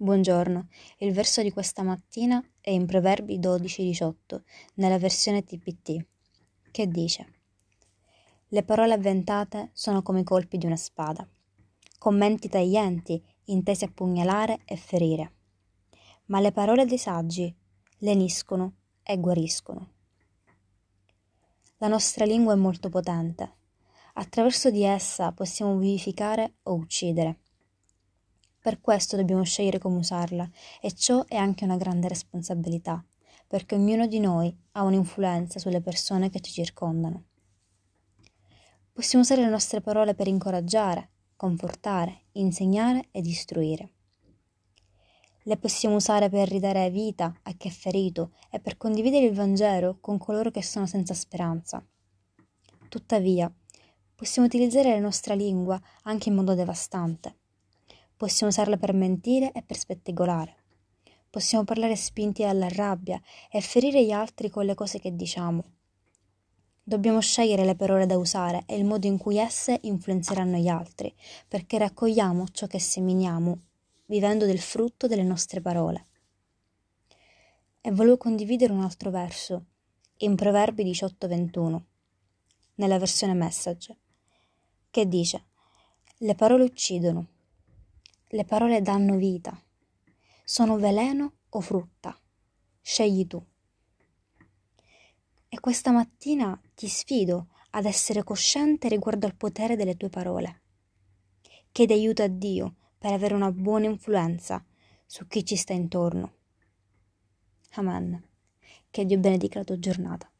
Buongiorno, il verso di questa mattina è in Proverbi 12-18, nella versione TPT, che dice Le parole avventate sono come i colpi di una spada, commenti taglienti intesi a pugnalare e ferire, ma le parole dei saggi leniscono e guariscono. La nostra lingua è molto potente, attraverso di essa possiamo vivificare o uccidere per questo dobbiamo scegliere come usarla e ciò è anche una grande responsabilità, perché ognuno di noi ha un'influenza sulle persone che ci circondano. Possiamo usare le nostre parole per incoraggiare, confortare, insegnare ed istruire. Le possiamo usare per ridare vita a chi è ferito e per condividere il Vangelo con coloro che sono senza speranza. Tuttavia, possiamo utilizzare la nostra lingua anche in modo devastante Possiamo usarla per mentire e per spettegolare. Possiamo parlare spinti dalla rabbia e ferire gli altri con le cose che diciamo. Dobbiamo scegliere le parole da usare e il modo in cui esse influenzeranno gli altri, perché raccogliamo ciò che seminiamo, vivendo del frutto delle nostre parole. E volevo condividere un altro verso, in Proverbi 18:21, nella versione message, che dice: Le parole uccidono, le parole danno vita. Sono veleno o frutta? Scegli tu. E questa mattina ti sfido ad essere cosciente riguardo al potere delle tue parole. Chiedi aiuto a Dio per avere una buona influenza su chi ci sta intorno. Amen. Che Dio benedica la tua giornata.